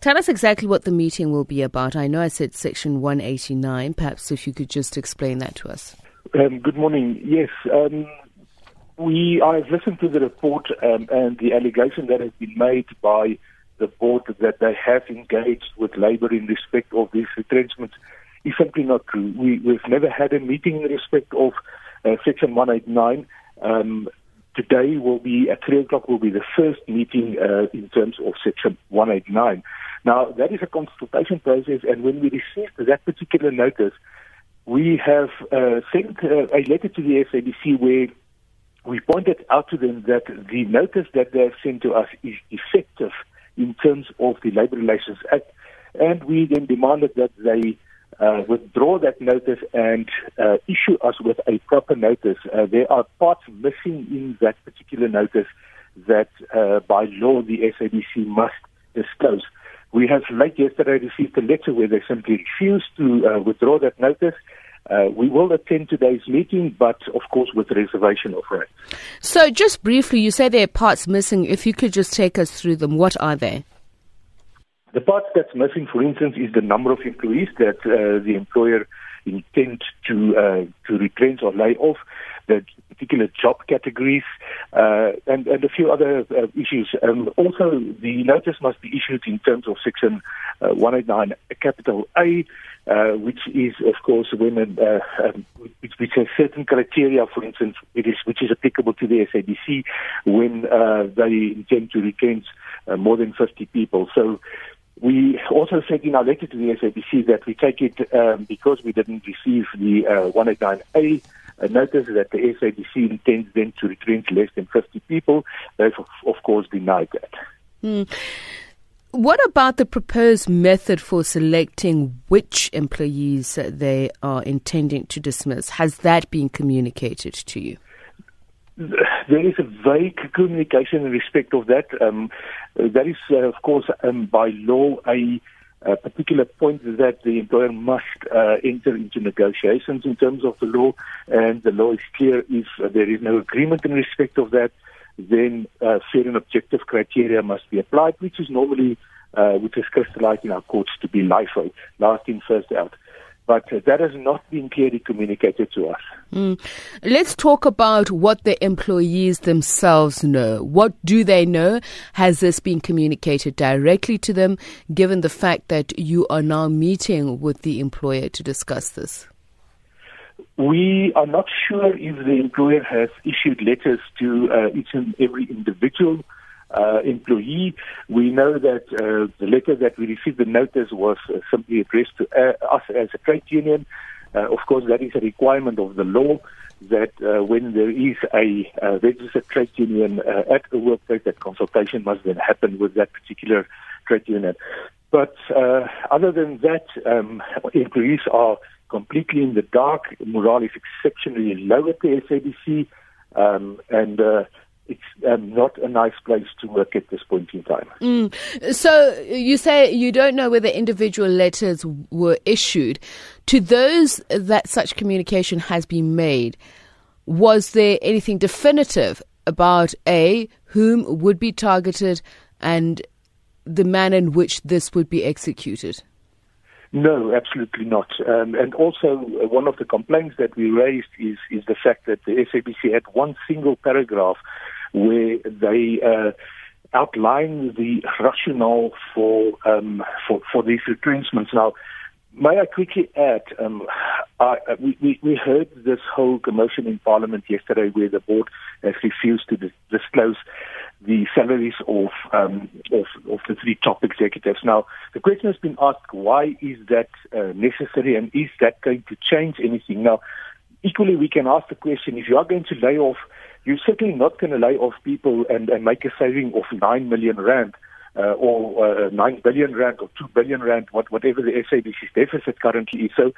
Tell us exactly what the meeting will be about. I know I said section 189. Perhaps if you could just explain that to us. Um, good morning. Yes, um, we I've listened to the report um, and the allegation that has been made by the board that they have engaged with labour in respect of these retrenchments is simply not true. We, we've never had a meeting in respect of uh, section 189. Today will be at 3 o'clock will be the first meeting uh, in terms of section 189. Now, that is a consultation process, and when we received that particular notice, we have uh, sent uh, a letter to the SABC where we pointed out to them that the notice that they have sent to us is effective in terms of the Labour Relations Act, and we then demanded that they uh, withdraw that notice and uh, issue us with a proper notice. Uh, there are parts missing in that particular notice that uh, by law the SABC must disclose. We have late yesterday received a letter where they simply refuse to uh, withdraw that notice. Uh, we will attend today's meeting, but of course with reservation of rights. So, just briefly, you say there are parts missing. If you could just take us through them, what are they? The part that's missing, for instance, is the number of employees that uh, the employer intend to uh, to retrench or lay off, the particular job categories, uh, and and a few other uh, issues. Um, also, the notice must be issued in terms of Section uh, 189 capital A, uh, which is, of course, uh, um, which, which has certain criteria, for instance, it is, which is applicable to the SABC when they intend to retrench more than 50 people. So we also said in our letter to the SABC that we take it um, because we didn't receive the uh, 189A notice that the SABC intends then to retrench less than 50 people. They've, of course, denied that. Mm. What about the proposed method for selecting which employees they are intending to dismiss? Has that been communicated to you? There is a vague communication in respect of that. Um, that is, uh, of course, um, by law, a, a, particular point that the employer must uh, enter into negotiations in terms of the law, and the law is clear if there is no agreement in respect of that, then uh, fair and objective criteria must be applied, which is normally, uh, which is crystallized in our courts to be LIFO, last in, first out but that has not been clearly communicated to us. Mm. Let's talk about what the employees themselves know. What do they know? Has this been communicated directly to them, given the fact that you are now meeting with the employer to discuss this? We are not sure if the employer has issued letters to uh, each and every individual uh, employee. We know that uh, the letter that we received, the notice was uh, simply addressed to uh, us as a trade union. Uh, of course, that is a requirement of the law that uh, when there is a, registered trade union at a workplace, that consultation must then happen with that particular trade union. But other than that, um, employees are completely in the dark. Morale is exceptionally low at the SABC, um, and uh, it's um, not a nice place to work at this point in time. Mm. So you say you don't know whether individual letters were issued. To those that such communication has been made, was there anything definitive about A, whom would be targeted, and the manner in which this would be executed? No, absolutely not. Um, and also, uh, one of the complaints that we raised is, is the fact that the SABC had one single paragraph where they uh, outline the rationale for um, for for these retrenchments. Now, may I quickly add? Um, I, uh, we, we, we heard this whole commotion in Parliament yesterday, where the board has refused to dis- disclose the salaries of, um, of of the three top executives. Now, the question has been asked: Why is that uh, necessary, and is that going to change anything? Now, equally, we can ask the question: If you are going to lay off you're certainly not going to lay off people and, and make a saving of 9 million rand uh, or uh, 9 billion rand or 2 billion rand, what, whatever the SABC's deficit currently is. So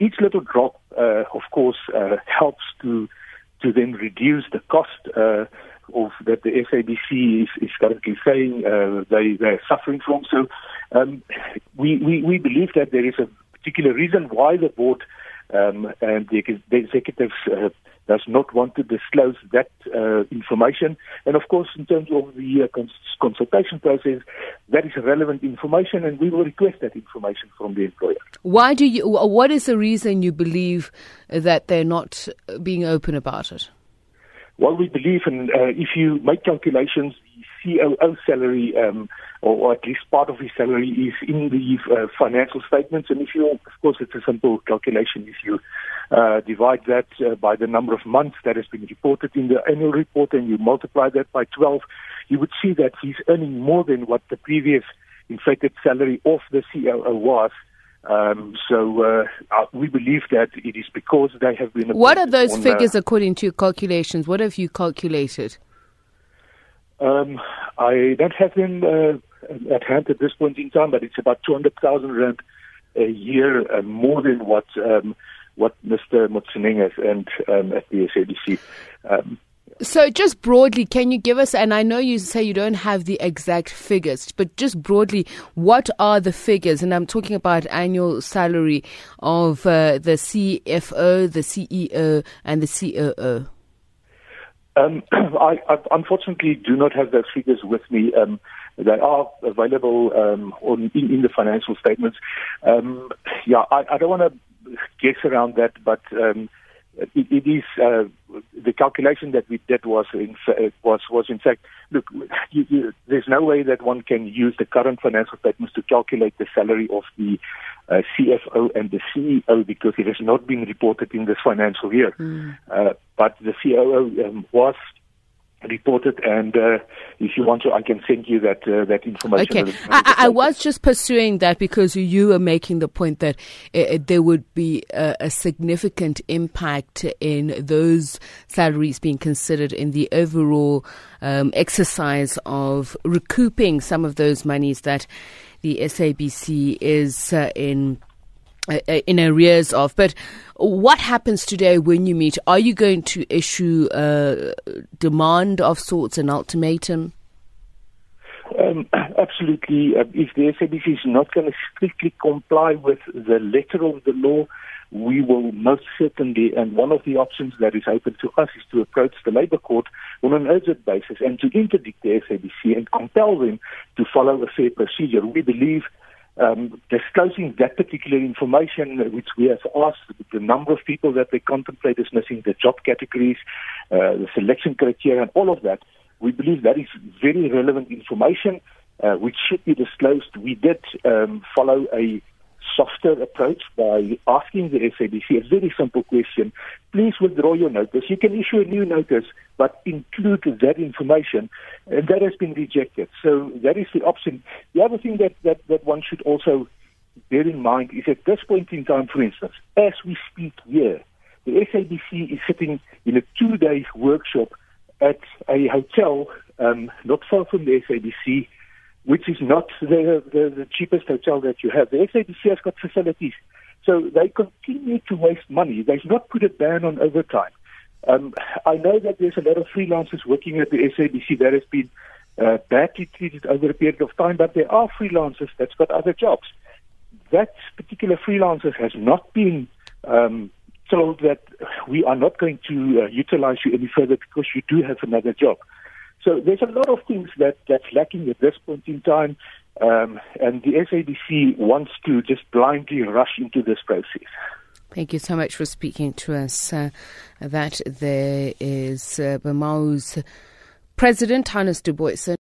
each little drop, uh, of course, uh, helps to to then reduce the cost uh, of that the SABC is, is currently saying uh, they they're suffering from. So um, we, we we believe that there is a particular reason why the board um, and the, the executives uh, does not want to disclose that uh, information. And of course, in terms of the uh, cons- consultation process, that is relevant information, and we will request that information from the employer. Why do you? What is the reason you believe that they're not being open about it? Well, we believe, and uh, if you make calculations, COO salary, um, or, or, at least part of his salary, is in the uh, financial statements. And if you, of course, it's a simple calculation. If you uh, divide that uh, by the number of months that has been reported in the annual report, and you multiply that by 12, you would see that he's earning more than what the previous inflated salary of the COO was. Um, so uh, uh, we believe that it is because they have been. What are those on, figures uh, according to your calculations? What have you calculated? Um, I don't have them uh, at hand at this point in time, but it's about two hundred thousand rand a year, uh, more than what um, what Mr. Motsoeneng has earned um, at the SABC. Um, so, just broadly, can you give us, and I know you say you don't have the exact figures, but just broadly, what are the figures? And I'm talking about annual salary of uh, the CFO, the CEO, and the COO. Um, I, I, unfortunately do not have those figures with me. Um, they are available um, on, in, in, the financial statements. Um, yeah, I, I don't want to guess around that, but um, it, it is uh, the calculation that we did was in was was in fact look you, you, there's no way that one can use the current financial statements to calculate the salary of the uh, CFO and the CEO because it has not been reported in this financial year. Mm. Uh, but the COO um, was reported, and uh, if you want to, I can send you that uh, that information. Okay, I, I, was just pursuing that because you were making the point that uh, there would be a, a, significant impact in those salaries being considered in the overall um, exercise of recouping some of those monies that the SABC is uh, in uh, uh, in arrears of. But what happens today when you meet? Are you going to issue a demand of sorts, an ultimatum? Um, absolutely. Uh, if the SABC is not going to strictly comply with the letter of the law, we will most certainly, and one of the options that is open to us is to approach the Labour Court on an urgent basis and to interdict the SABC and compel them to follow a fair procedure. We believe um, disclosing that particular information, which we have asked the number of people that they contemplate as missing, the job categories, uh, the selection criteria, and all of that, we believe that is very relevant information uh, which should be disclosed. We did um, follow a softer approach by asking the SABC a very simple question. Please withdraw your notice. You can issue a new notice, but include that information. And that has been rejected. So that is the option. The other thing that, that, that one should also bear in mind is at this point in time, for instance, as we speak here, the SABC is sitting in a two-day workshop at a hotel um, not far from the SABC which is not the, the, the cheapest hotel that you have. The SABC has got facilities. So they continue to waste money. They've not put a ban on overtime. Um, I know that there's a lot of freelancers working at the SABC that has been uh, badly treated over a period of time, but there are freelancers that's got other jobs. That particular freelancer has not been um, told that we are not going to uh, utilize you any further because you do have another job. So there's a lot of things that, that's lacking at this point in time, um, and the SABC wants to just blindly rush into this process. Thank you so much for speaking to us. Uh, that there is uh, BEMAWU's president, Hannes du Buisson.